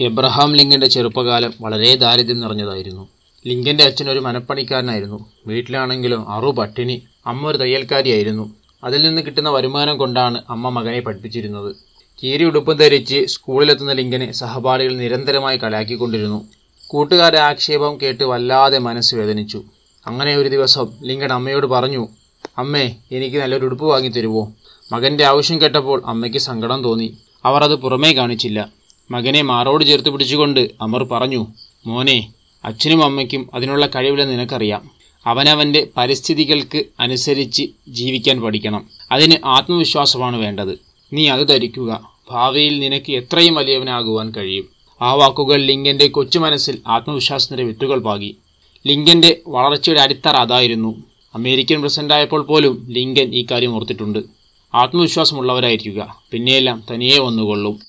Abraham ലിങ്കന്റെ ചെറുപ്പകാലം വളരെ ദാരിദ്ര്യം നിറഞ്ഞതായിരുന്നു. ലിങ്കന്റെ അച്ഛൻ ഒരു മനപ്പണിക്കാരനായിരുന്നു. വീട്ടിലാണെങ്കിലും അറു പട്ടിണി അമ്മ ഒരു തയ്യൽക്കാരിയായിരുന്നു. അതിൽ നിന്ന് കിട്ടുന്ന വരുമാനം കൊണ്ടാണ് അമ്മ മകനെ പഠിപ്പിച്ചിരുന്നത്. കീരി ഉടുപ്പും ധരിച്ച് സ്കൂളിലെത്തുന്ന ലിങ്കനെ സഹപാഠികൾ നിരന്തരമായി കലാക്കിക്കൊണ്ടിരുന്നു. കൂട്ടുകാരുടെ ആക്ഷേപം കേട്ട് വല്ലാതെ മനസ്സ് വേദനിച്ചു. അങ്ങനെ ഒരു ദിവസം ലിങ്കൻ അമ്മയോട് പറഞ്ഞു അമ്മേ എനിക്ക് നല്ലൊരു ഉടുപ്പ് വാങ്ങി തരുമോ മകന്റെ ആവശ്യം കേട്ടപ്പോൾ അമ്മയ്ക്ക് സങ്കടം തോന്നി. അവർ അത് പുറമേ കാണിച്ചില്ല. മകനെ മാറോട് ചേർത്ത് പിടിച്ചുകൊണ്ട് അമർ പറഞ്ഞു മോനെ അച്ഛനും അമ്മയ്ക്കും അതിനുള്ള കഴിവില്ലെന്ന് നിനക്കറിയാം. അവനവന്റെ പരിസ്ഥിതികൾക്ക് അനുസരിച്ച് ജീവിക്കാൻ പഠിക്കണം. അതിന് ആത്മവിശ്വാസമാണ് വേണ്ടത്. നീ അത് ധരിക്കുക. ഭാവിയിൽ നിനക്ക് എത്രയും വലിയവനാകുവാൻ കഴിയും. ആ വാക്കുകൾ ലിങ്കന്റെ കൊച്ചു മനസ്സിൽ ആത്മവിശ്വാസത്തിന്റെ വിത്തുകൾ പാകി. ലിങ്കന്റെ വളർച്ചയുടെ അടിത്തറ അതായിരുന്നു. അമേരിക്കൻ പ്രസിഡന്റായപ്പോൾ പോലും ലിങ്കൻ ഈ കാര്യം ഓർത്തിട്ടുണ്ട്. ആത്മവിശ്വാസമുള്ളവരായിരിക്കുക. പിന്നെയെല്ലാം തനിയെ വന്നുകൊള്ളും.